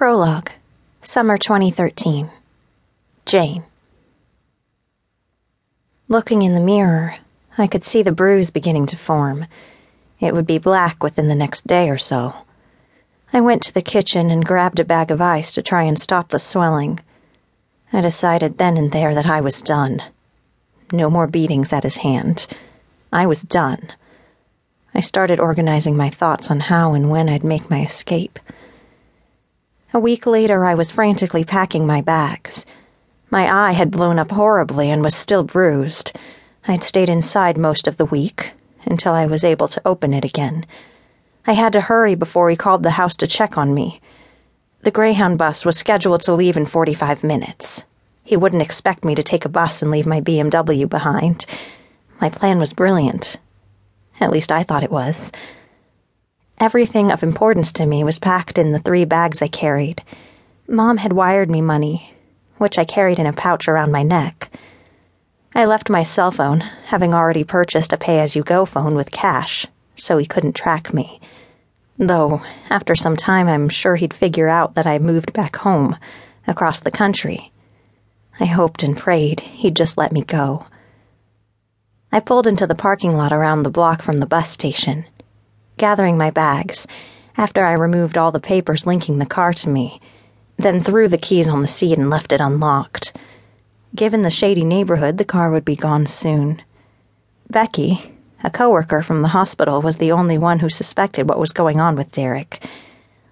Prologue, Summer 2013. Jane. Looking in the mirror, I could see the bruise beginning to form. It would be black within the next day or so. I went to the kitchen and grabbed a bag of ice to try and stop the swelling. I decided then and there that I was done. No more beatings at his hand. I was done. I started organizing my thoughts on how and when I'd make my escape. A week later, I was frantically packing my bags. My eye had blown up horribly and was still bruised. I'd stayed inside most of the week until I was able to open it again. I had to hurry before he called the house to check on me. The Greyhound bus was scheduled to leave in 45 minutes. He wouldn't expect me to take a bus and leave my BMW behind. My plan was brilliant. At least I thought it was. Everything of importance to me was packed in the three bags I carried. Mom had wired me money, which I carried in a pouch around my neck. I left my cell phone, having already purchased a pay as you go phone with cash, so he couldn't track me. Though, after some time, I'm sure he'd figure out that I moved back home, across the country. I hoped and prayed he'd just let me go. I pulled into the parking lot around the block from the bus station gathering my bags, after I removed all the papers linking the car to me, then threw the keys on the seat and left it unlocked. Given the shady neighborhood, the car would be gone soon. Becky, a coworker from the hospital, was the only one who suspected what was going on with Derek.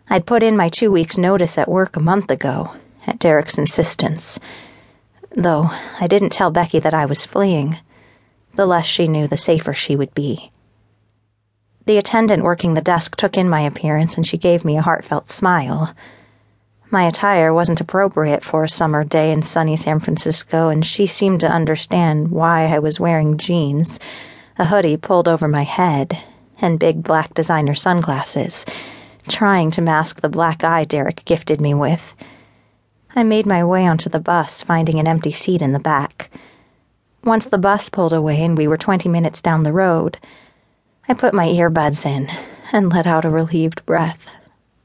I'd put in my two weeks' notice at work a month ago, at Derek's insistence. Though I didn't tell Becky that I was fleeing. The less she knew, the safer she would be. The attendant working the desk took in my appearance and she gave me a heartfelt smile. My attire wasn't appropriate for a summer day in sunny San Francisco, and she seemed to understand why I was wearing jeans, a hoodie pulled over my head, and big black designer sunglasses, trying to mask the black eye Derek gifted me with. I made my way onto the bus, finding an empty seat in the back. Once the bus pulled away and we were 20 minutes down the road, I put my earbuds in and let out a relieved breath,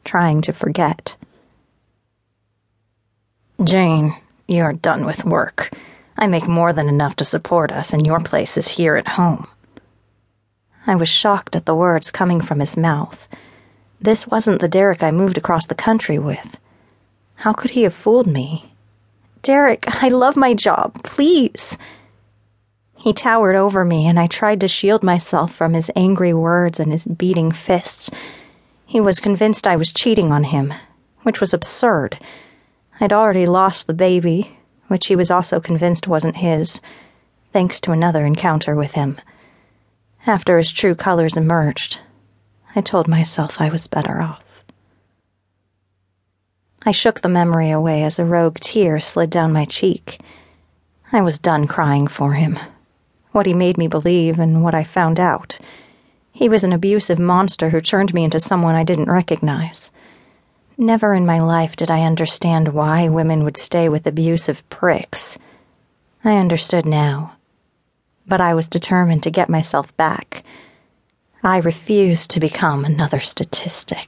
trying to forget. Jane, you're done with work. I make more than enough to support us, and your place is here at home. I was shocked at the words coming from his mouth. This wasn't the Derek I moved across the country with. How could he have fooled me? Derek, I love my job. Please. He towered over me, and I tried to shield myself from his angry words and his beating fists. He was convinced I was cheating on him, which was absurd. I'd already lost the baby, which he was also convinced wasn't his, thanks to another encounter with him. After his true colors emerged, I told myself I was better off. I shook the memory away as a rogue tear slid down my cheek. I was done crying for him what he made me believe, and what I found out. He was an abusive monster who turned me into someone I didn't recognize. Never in my life did I understand why women would stay with abusive pricks. I understood now. But I was determined to get myself back. I refused to become another statistic.